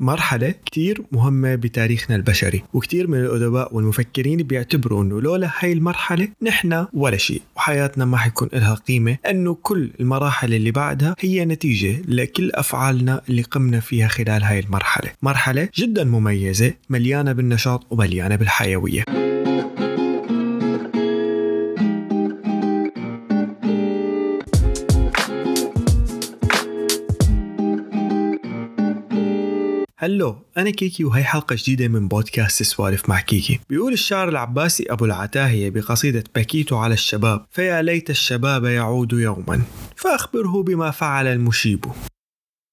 مرحلة كتير مهمة بتاريخنا البشري وكتير من الأدباء والمفكرين بيعتبروا أنه لولا هاي المرحلة نحن ولا شيء وحياتنا ما حيكون لها قيمة أنه كل المراحل اللي بعدها هي نتيجة لكل أفعالنا اللي قمنا فيها خلال هاي المرحلة. مرحلة جدا مميزة مليانة بالنشاط ومليانة بالحيوية. هلو أنا كيكي وهي حلقة جديدة من بودكاست سوالف مع كيكي. بيقول الشاعر العباسي أبو العتاهية بقصيدة بكيت على الشباب فيا ليت الشباب يعود يوما فأخبره بما فعل المشيب.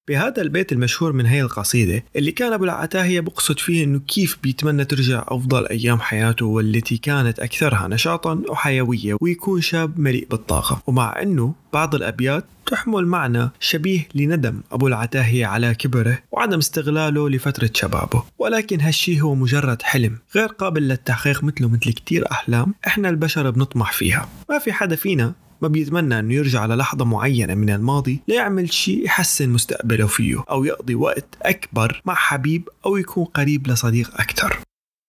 بهذا البيت المشهور من هي القصيدة اللي كان أبو العتاهية بقصد فيه إنه كيف بيتمنى ترجع أفضل أيام حياته والتي كانت أكثرها نشاطا وحيوية ويكون شاب مليء بالطاقة. ومع إنه بعض الأبيات تحمل معنى شبيه لندم أبو العتاهية على كبره وعدم استغلاله لفترة شبابه. ولكن هالشي هو مجرد حلم غير قابل للتحقيق مثله مثل كتير أحلام إحنا البشر بنطمح فيها. ما في حدا فينا بيتمنى إنه يرجع للحظة معينة من الماضي ليعمل شيء يحسن مستقبله فيه أو يقضي وقت أكبر مع حبيب أو يكون قريب لصديق أكثر.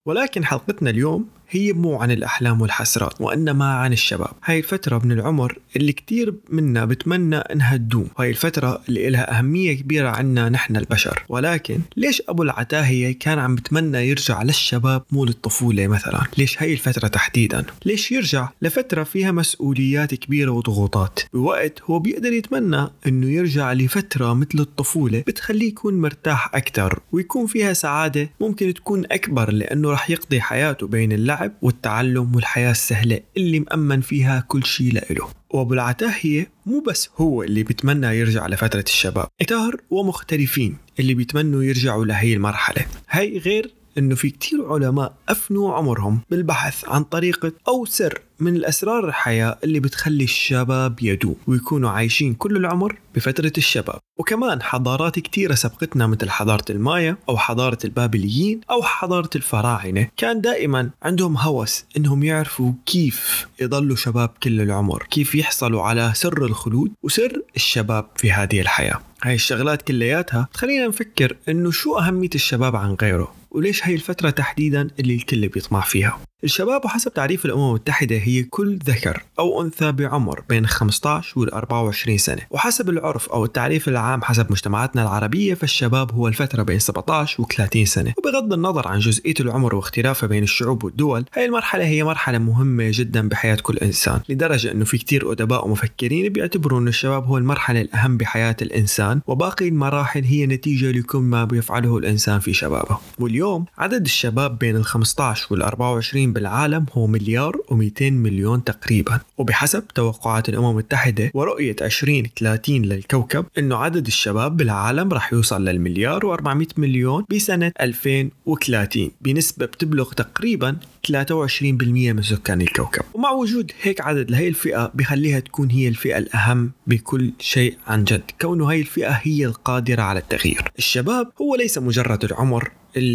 ولكن حلقتنا اليوم هي مو عن الأحلام والحسرات وإنما عن الشباب. هاي الفترة من العمر اللي كتير منا بتمنى إنها تدوم. هاي الفترة اللي إلها أهمية كبيرة عنا نحن البشر. ولكن ليش أبو العتاهية كان عم بتمنى يرجع للشباب مو للطفولة مثلا؟ ليش هاي الفترة تحديدا؟ ليش يرجع لفترة فيها مسؤوليات كبيرة وضغوطات؟ بوقت هو بيقدر يتمنى إنه يرجع لفترة مثل الطفولة بتخليه يكون مرتاح أكثر ويكون فيها سعادة ممكن تكون أكبر لأنه رح يقضي حياته بين اللعب اللعب والتعلم والحياة السهلة اللي مأمن فيها كل شيء لإله. وابو العتاهية مو بس هو اللي بيتمنى يرجع لفترة الشباب. كتار ومختلفين اللي بيتمنوا يرجعوا لهي المرحلة. هاي غير إنه في كتير علماء أفنوا عمرهم بالبحث عن طريقة أو سر من الأسرار الحياة اللي بتخلي الشباب يدوم ويكونوا عايشين كل العمر بفترة الشباب. وكمان حضارات كتيرة سبقتنا مثل حضارة المايا أو حضارة البابليين أو حضارة الفراعنة. كان دائما عندهم هوس إنهم يعرفوا كيف يضلوا شباب كل العمر كيف يحصلوا على سر الخلود وسر الشباب في هذه الحياة. هاي الشغلات كلياتها تخلينا نفكر إنه شو أهمية الشباب عن غيره. وليش هاي الفترة تحديدا اللي الكل بيطمع فيها؟ الشباب وحسب تعريف الأمم المتحدة هي كل ذكر أو أنثى بعمر بين 15 وال 24 سنة. وحسب العرف أو التعريف العام حسب مجتمعاتنا العربية فالشباب هو الفترة بين 17 و 30 سنة. وبغض النظر عن جزئية العمر واختلافها بين الشعوب والدول هاي المرحلة هي مرحلة مهمة جدا بحياة كل إنسان لدرجة أنه في كتير أدباء ومفكرين بيعتبروا أن الشباب هو المرحلة الأهم بحياة الإنسان وباقي المراحل هي نتيجة لكل ما بيفعله الإنسان في شبابه. واليوم عدد الشباب بين ال 15 وال 24 بالعالم هو مليار و200 مليون تقريبا. وبحسب توقعات الأمم المتحدة ورؤية 2030 للكوكب أنه عدد الشباب بالعالم رح يوصل للمليار و400 مليون بسنة 2030 بنسبة بتبلغ تقريبا 23% من سكان الكوكب. ومع وجود هيك عدد لهي الفئة بخليها تكون هي الفئة الأهم بكل شيء عن جد كونه هاي الفئة هي القادرة على التغيير. الشباب هو ليس مجرد العمر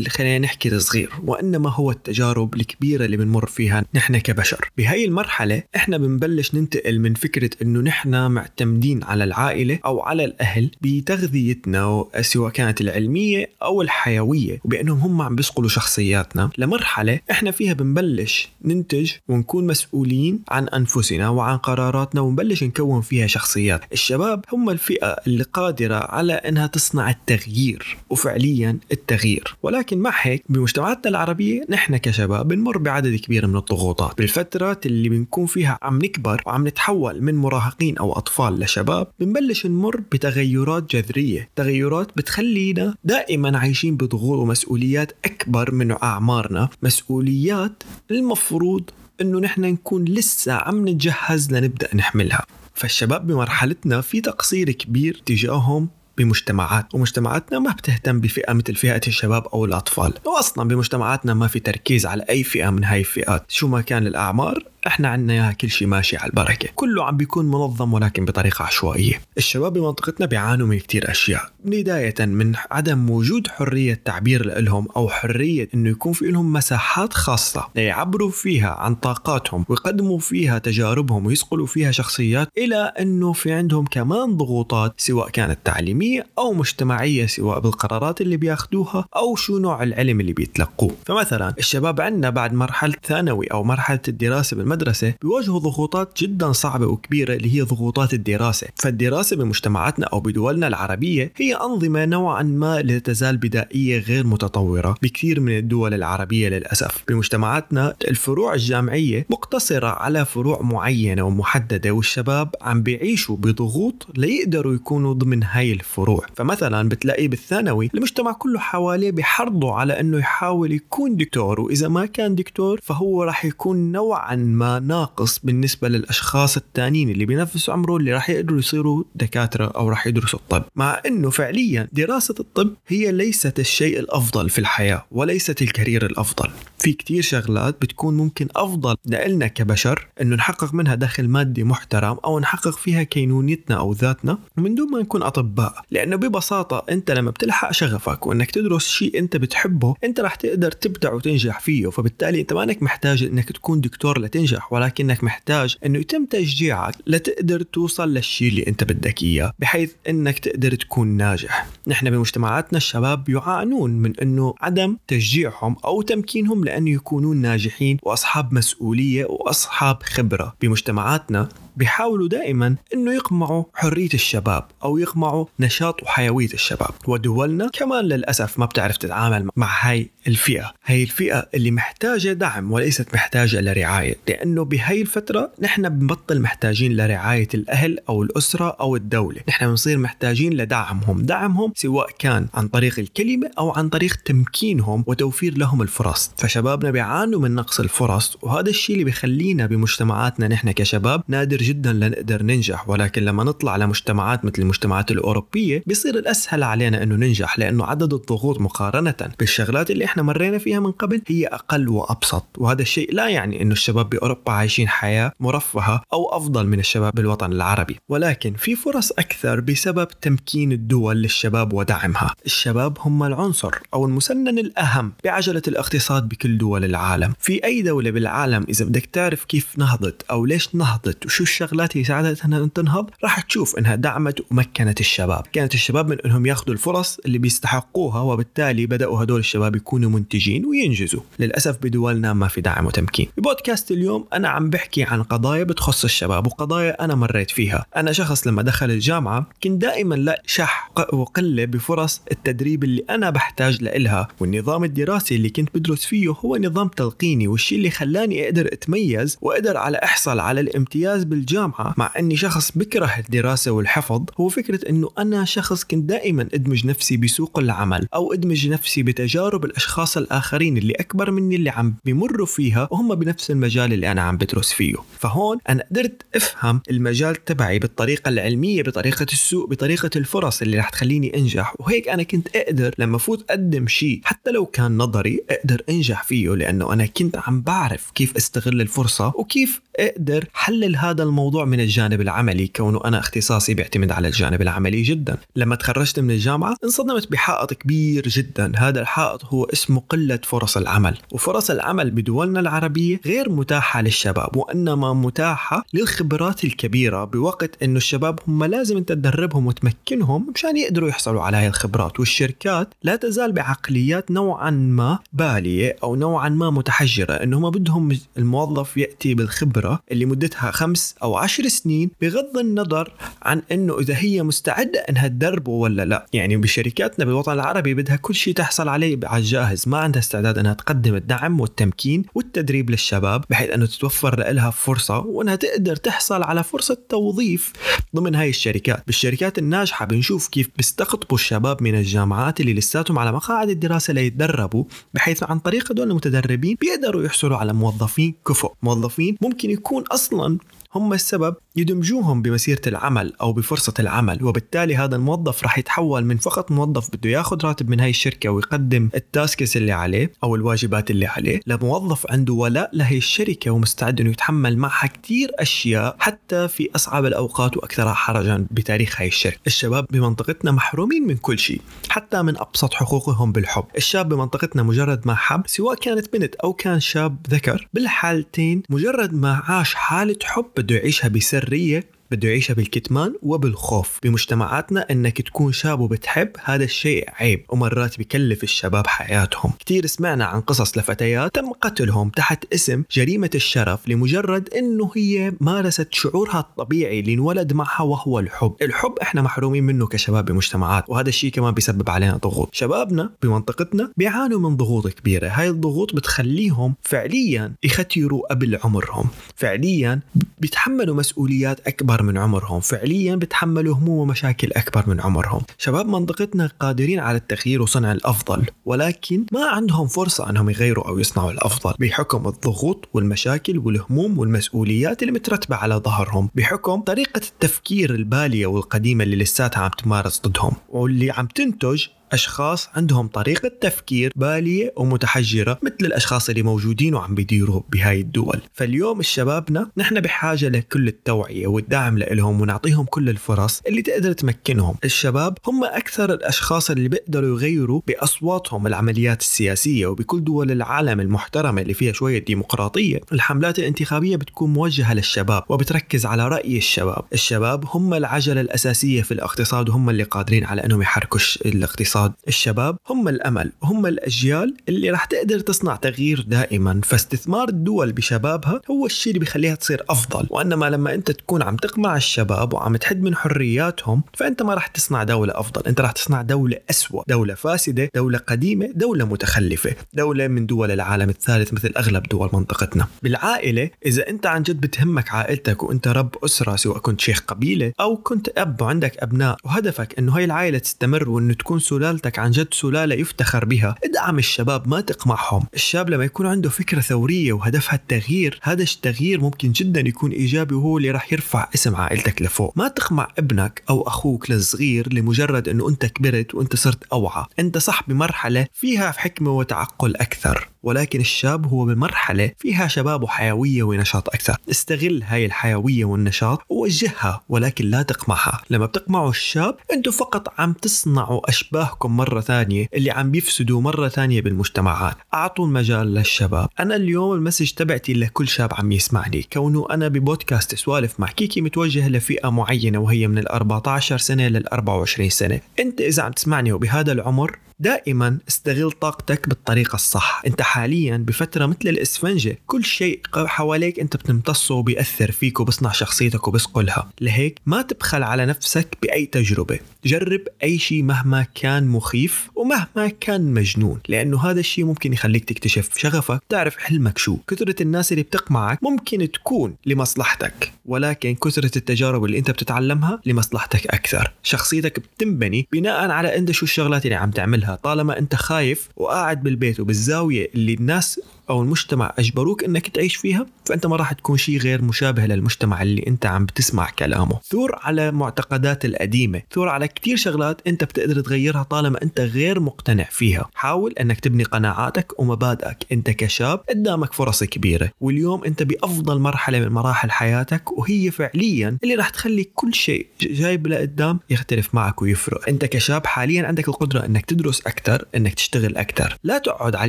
خلينا نحكي الصغير وإنما هو التجارب الكبيرة اللي بنمر فيها نحن كبشر. بهاي المرحلة إحنا بنبلش ننتقل من فكرة إنه نحن معتمدين على العائلة أو على الأهل بتغذيتنا سواء كانت العلمية أو الحيوية وبأنهم هم عم بيصقلوا شخصياتنا. لمرحلة إحنا فيها بنبلش ننتج ونكون مسؤولين عن أنفسنا وعن قراراتنا ونبلش نكون فيها شخصيات. الشباب هم الفئة اللي قادره على إنها تصنع التغيير وفعليا التغيير. ولكن مع هيك بمجتمعاتنا العربية نحن كشباب بنمر بعدد كبير من الضغوطات. بالفترات اللي بنكون فيها عم نكبر وعم نتحول من مراهقين أو أطفال لشباب بنبلش نمر بتغيرات جذرية تغيرات بتخلينا دائما عايشين بضغوط ومسؤوليات أكبر من أعمارنا مسؤوليات المفروض إنه نحن نكون لسه عم نتجهز لنبدأ نحملها. فالشباب بمرحلتنا في تقصير كبير تجاههم بمجتمعات ومجتمعاتنا ما بتهتم بفئة مثل فئة الشباب أو الأطفال. وأصلا بمجتمعاتنا ما في تركيز على أي فئة من هاي الفئات. شو ما كان الأعمار إحنا عنا إياها كل شيء ماشي على البركة. كله عم بيكون منظم ولكن بطريقة عشوائية. الشباب بمنطقتنا بيعانوا من كتير أشياء. بداية من عدم وجود حرية تعبير لهم أو حرية إنه يكون في لهم مساحات خاصة ليعبروا فيها عن طاقاتهم ويقدموا فيها تجاربهم ويسقلوا فيها شخصيات إلى إنه في عندهم كمان ضغوطات سواء كانت تعليمية أو مجتمعية سواء بالقرارات اللي بياخذوها أو شو نوع العلم اللي بيتلقوه. فمثلا الشباب عندنا بعد مرحلة ثانوي أو مرحلة الدراسة بالمدرسة بيواجهوا ضغوطات جدا صعبة وكبيرة اللي هي ضغوطات الدراسة. فالدراسة بمجتمعاتنا أو بدولنا العربية هي أنظمة نوعا ما لا تزال بدائية غير متطورة بكثير من الدول العربية للأسف. بمجتمعاتنا الفروع الجامعية مقتصرة على فروع معينة ومحددة والشباب عم بيعيشوا بضغوط ليقدروا يكونوا ضمن هاي الفروع. فمثلا بتلاقيه بالثانوي المجتمع كله حواليه بحرضه على إنه يحاول يكون دكتور وإذا ما كان دكتور فهو راح يكون نوعا ما ناقص بالنسبة للأشخاص الثانيين اللي بنفس عمره اللي راح يقدروا يصيروا دكاترة أو راح يدرسوا الطب. مع إنه فعليا دراسة الطب هي ليست الشيء الأفضل في الحياة وليست الكارير الأفضل. في كتير شغلات بتكون ممكن أفضل لنا كبشر إنه نحقق منها دخل مادي محترم أو نحقق فيها كينونيتنا أو ذاتنا من دون ما نكون أطباء. لأنه ببساطة أنت لما بتلحق شغفك وإنك تدرس شيء أنت بتحبه أنت راح تقدر تبدع وتنجح فيه. فبالتالي أنت ما إنك محتاج إنك تكون دكتور لتنجح ولكنك محتاج إنه يتم تشجيعك لتقدر توصل للشيء اللي أنت بدك إياه بحيث إنك تقدر تكون ناجح. نحن بمجتمعاتنا الشباب يعانون من إنه عدم تشجيعهم أو تمكينهم لأنه يكونون ناجحين وأصحاب مسؤولية وأصحاب خبرة بمجتمعاتنا. بيحاولوا دائما إنه يقمعوا حرية الشباب أو يقمعوا نشاط وحيوية الشباب. ودولنا كمان للأسف ما بتعرف تتعامل مع هاي الفئة. هاي الفئة اللي محتاجة دعم وليست محتاجة لرعاية. لأنه بهاي الفترة نحن بنبطل محتاجين لرعاية الأهل أو الأسرة أو الدولة. نحن بنصير محتاجين لدعمهم. دعمهم سواء كان عن طريق الكلمة أو عن طريق تمكينهم وتوفير لهم الفرص. فشبابنا بيعانوا من نقص الفرص وهذا الشيء اللي بيخلينا بمجتمعاتنا نحن كشباب نادر جدا لنقدر ننجح ولكن لما نطلع لمجتمعات مثل المجتمعات الأوروبية بيصير الأسهل علينا أنه ننجح لأنه عدد الضغوط مقارنة بالشغلات اللي إحنا مرينا فيها من قبل هي أقل وأبسط وهذا الشيء لا يعني أنه الشباب بأوروبا عايشين حياة مرفهة أو أفضل من الشباب بالوطن العربي ولكن في فرص أكثر بسبب تمكين الدول للشباب ودعمها. الشباب هم العنصر أو المسنن الأهم بعجلة الاقتصاد بكل دول العالم. في أي دولة بالعالم إذا بدك تعرف كيف نهضت أو ليش نهضت وشو الشغلات اللي ساعدتها إنها تنهض راح تشوف إنها دعمت ومكنت الشباب. كانت الشباب من إنهم ياخذوا الفرص اللي بيستحقوها وبالتالي بدأوا هدول الشباب يكونوا منتجين وينجزوا. للأسف بدولنا ما في دعم وتمكين. ببودكاست اليوم أنا عم بحكي عن قضايا بتخص الشباب وقضايا أنا مريت فيها. أنا شخص لما دخل الجامعة كنت دائما لا شح وقلة بفرص التدريب اللي أنا بحتاج لإلها. والنظام الدراسي اللي كنت بدرس فيه هو نظام تلقيني والشيء اللي خلاني أقدر أتميز وأقدر على أحصل على الامتياز بالجامعة الجامعة مع أني شخص بكره الدراسة والحفظ هو فكرة أنه أنا شخص كنت دائما أدمج نفسي بسوق العمل أو أدمج نفسي بتجارب الأشخاص الآخرين اللي أكبر مني اللي عم بمروا فيها وهم بنفس المجال اللي أنا عم بدرس فيه. فهون أنا قدرت أفهم المجال تبعي بالطريقة العلمية بطريقة السوق بطريقة الفرص اللي رح تخليني أنجح. وهيك أنا كنت أقدر لما فوت أقدم شيء حتى لو كان نظري أقدر أنجح فيه لأنه أنا كنت عم بعرف كيف أستغل الفرصة وكيف أقدر حلل هذا الموضوع من الجانب العملي كونه أنا اختصاصي بيعتمد على الجانب العملي جدا. لما تخرجت من الجامعة انصدمت بحائط كبير جدا. هذا الحائط هو اسمه قلة فرص العمل. وفرص العمل بدولنا العربية غير متاحة للشباب وإنما متاحة للخبرات الكبيرة بوقت إنه الشباب هم لازم أنت تدربهم وتمكنهم مشان يقدروا يحصلوا على هاي الخبرات. والشركات لا تزال بعقليات نوعا ما بالية أو نوعا ما متحجرة إنه هم بدهم الموظف يأتي بالخبرة اللي مدتها خمس أو عشر سنين بغض النظر عن إنه إذا هي مستعدة إنها تدربه ولا لا. يعني بشركاتنا بالوطن العربي بدها كل شيء تحصل عليه على الجاهز. ما عندها استعداد إنها تقدم الدعم والتمكين والتدريب للشباب بحيث إنه تتوفر لها فرصة وإنها تقدر تحصل على فرصة توظيف ضمن هاي الشركات. بالشركات الناجحة بنشوف كيف بيستقطبوا الشباب من الجامعات اللي لساتهم على مقاعد الدراسة ليتدربوا بحيث عن طريق هدول المتدربين بيقدروا يحصلوا على موظفين كفؤ. موظفين ممكن يكون أصلا هم السبب يدمجوهم بمسيرة العمل أو بفرصة العمل وبالتالي هذا الموظف راح يتحول من فقط موظف بده ياخذ راتب من هاي الشركة ويقدم التاسكس اللي عليه أو الواجبات اللي عليه لموظف عنده ولاء لهي الشركة ومستعد أنه يتحمل معها كثير أشياء حتى في أصعب الأوقات وأكثرها حرجا بتاريخ هاي الشركة. الشباب بمنطقتنا محرومين من كل شيء حتى من أبسط حقوقهم بالحب. الشاب بمنطقتنا مجرد ما حب سواء كانت بنت أو كان شاب ذكر بالحالتين مجرد ما عاش حالة حب بده يعيشها بسرية. بده يعيشها بالكتمان وبالخوف. بمجتمعاتنا إنك تكون شاب وبتحب هذا الشيء عيب ومرات بكلف الشباب حياتهم. كثير سمعنا عن قصص لفتيات تم قتلهم تحت اسم جريمة الشرف لمجرد إنه هي مارست شعورها الطبيعي اللي انولد معها وهو الحب. الحب إحنا محرومين منه كشباب بمجتمعات وهذا الشيء كمان بيسبب علينا ضغوط. شبابنا بمنطقتنا بيعانوا من ضغوط كبيرة. هاي الضغوط بتخليهم فعليا يختيروا قبل عمرهم. فعليا بيتحملوا مسؤوليات أكبر من عمرهم. فعليا بتحملوا هموم ومشاكل أكبر من عمرهم. شباب منطقتنا قادرين على التغيير وصنع الأفضل ولكن ما عندهم فرصة أنهم يغيروا أو يصنعوا الأفضل. بحكم الضغوط والمشاكل والهموم والمسؤوليات اللي مترتبة على ظهرهم بحكم طريقة التفكير البالية والقديمة اللي لساتها عم تمارس ضدهم. واللي عم تنتج أشخاص عندهم طريقة تفكير بالية ومتحجرة مثل الأشخاص اللي موجودين وعم بيديروا بهاي الدول. فاليوم الشبابنا نحن بحاجة لكل التوعية والدعم لهم ونعطيهم كل الفرص اللي تقدر تمكنهم. الشباب هم أكثر الأشخاص اللي بيقدروا يغيروا بأصواتهم العمليات السياسية وبكل دول العالم المحترمة اللي فيها شوية ديمقراطية. الحملات الانتخابية بتكون موجهة للشباب وبتركز على رأي الشباب. الشباب هم العجلة الأساسية في الاقتصاد وهم اللي قادرين على أنهم يحركوا الاقتصاد الاقتصاد الشباب هم الأمل هم الأجيال اللي راح تقدر تصنع تغيير دائما. فاستثمار الدول بشبابها هو الشيء اللي بيخليها تصير أفضل. وإنما لما أنت تكون عم تقمع الشباب وعم تحد من حرياتهم فأنت ما راح تصنع دولة أفضل. أنت راح تصنع دولة أسوأ دولة فاسدة دولة قديمة دولة متخلفة. دولة من دول العالم الثالث مثل أغلب دول منطقتنا. بالعائلة إذا أنت عن جد بتهمك عائلتك وأنت رب أسرة سواء كنت شيخ قبيلة أو كنت أب وعندك أبناء وهدفك أنه هاي العائلة تستمر وأنه تكون سلالة سلالتك عن جد سلالة يفتخر بها. ادعم الشباب ما تقمعهم. الشاب لما يكون عنده فكرة ثورية وهدفها التغيير هذا التغيير ممكن جدا يكون إيجابي وهو اللي راح يرفع اسم عائلتك لفوق. ما تقمع ابنك أو أخوك الصغير لمجرد أنه أنت كبرت وأنت صرت أوعى. أنت صح بمرحلة فيها حكمة وتعقل أكثر ولكن الشاب هو بمرحلة فيها شباب وحيوية ونشاط أكثر. استغل هاي الحيوية والنشاط ووجهها ولكن لا تقمعها. لما بتقمعوا الشاب أنتوا فقط عم تصنعوا أشباهكم مرة ثانية اللي عم بيفسدوا مرة ثانية بالمجتمعات. أعطوا المجال للشباب. أنا اليوم المسج تبعتي لكل شاب عم يسمعني. كونه أنا ببودكاست سوالف مع كيكي متوجه لفئة معينة وهي من ال 14 سنة لل 24 سنة. أنت إذا عم تسمعني وبهذا العمر دائما استغل طاقتك بالطريقة الصح. أنت حاليا بفترة مثل الإسفنجة كل شيء حواليك أنت بتمتصه وبيأثر فيك وبصنع شخصيتك وبصقلها. لهيك ما تبخل على نفسك بأي تجربة. جرب أي شيء مهما كان مخيف ومهما كان مجنون لأنه هذا الشيء ممكن يخليك تكتشف شغفك. تعرف حلمك شو؟ كثرة الناس اللي بتقمعك ممكن تكون لمصلحتك ولكن كثرة التجارب اللي أنت بتتعلمها لمصلحتك أكثر. شخصيتك بتنبني بناء على أنت شو الشغلات اللي عم تعملها. طالما أنت خايف وقاعد بالبيت وبالزاوية اللي الناس أو المجتمع أجبروك إنك تعيش فيها فأنت ما راح تكون شيء غير مشابه للمجتمع اللي أنت عم بتسمع كلامه. ثور على معتقدات القديمة ثور على كثير شغلات أنت بتقدر تغيرها طالما أنت غير مقتنع فيها. حاول إنك تبني قناعاتك ومبادئك أنت كشاب قدامك فرص كبيرة واليوم أنت بأفضل مرحلة من مراحل حياتك وهي فعليا اللي راح تخلي كل شيء جاي لقدام يختلف معك ويفرق. أنت كشاب حاليا عندك القدرة إنك تدرس أكثر إنك تشتغل أكثر لا تقعد على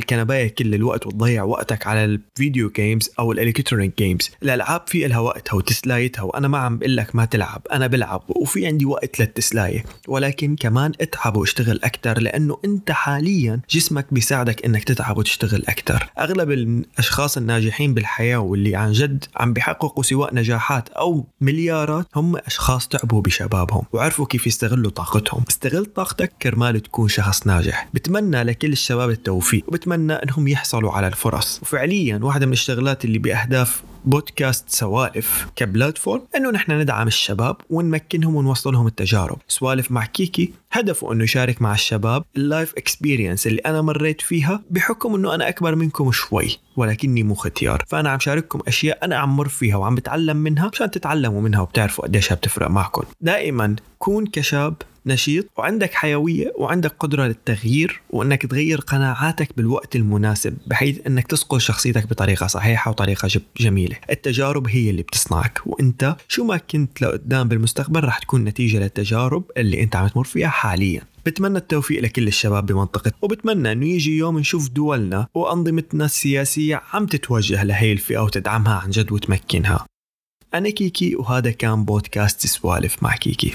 الكنباية كل الوقت وتضيع وقتك على ال video games أو ال electronic games الألعاب في لها وقتها وتسلايتها وأنا ما عم بقول لك ما تلعب أنا بلعب وفي عندي وقت للتسلاية. ولكن كمان اتعب واشتغل أكثر لأنه أنت حاليا جسمك بيساعدك إنك تتعب وتشتغل أكثر أغلب الأشخاص الناجحين بالحياة واللي عن جد عم بيحققوا سواء نجاحات أو مليارات هم أشخاص تعبوا بشبابهم وعرفوا كيف يستغلوا طاقتهم. استغل طاقتك كرمال تكون شخص ناجح. بتمنى لكل الشباب التوفيق وبتمنى إنهم يحصلوا على الفرص. وفعليا واحدة من الشغلات اللي بأهداف بودكاست سوالف ك platform إنه نحن ندعم الشباب ونمكنهم ونوصل لهم التجارب. سوالف مع كيكي هدفه إنه يشارك مع الشباب ال life experience اللي أنا مريت فيها بحكم إنه أنا أكبر منكم شوي ولكني مو ختيار. فأنا عم شارككم أشياء أنا عم مر فيها وعم بتعلم منها مشان تتعلموا منها وبتعرفوا قديش بتفرق معكم. دائما كون كشاب نشيط وعندك حيوية وعندك قدرة للتغيير وإنك تغير قناعاتك بالوقت المناسب بحيث إنك تصقل شخصيتك بطريقة صحيحة وطريقة جميلة. التجارب هي اللي بتصنعك. وأنت شو ما كنت لقدام بالمستقبل رح تكون نتيجة للتجارب اللي أنت عم تمر فيها حاليا. بتمنى التوفيق لكل الشباب بمنطقة وبتمنى إنه يجي يوم نشوف دولنا وأنظمتنا السياسية عم تتوجه لهي الفئة وتدعمها عن جد وتمكنها. أنا كيكي وهذا كان بودكاست سوالف مع كيكي.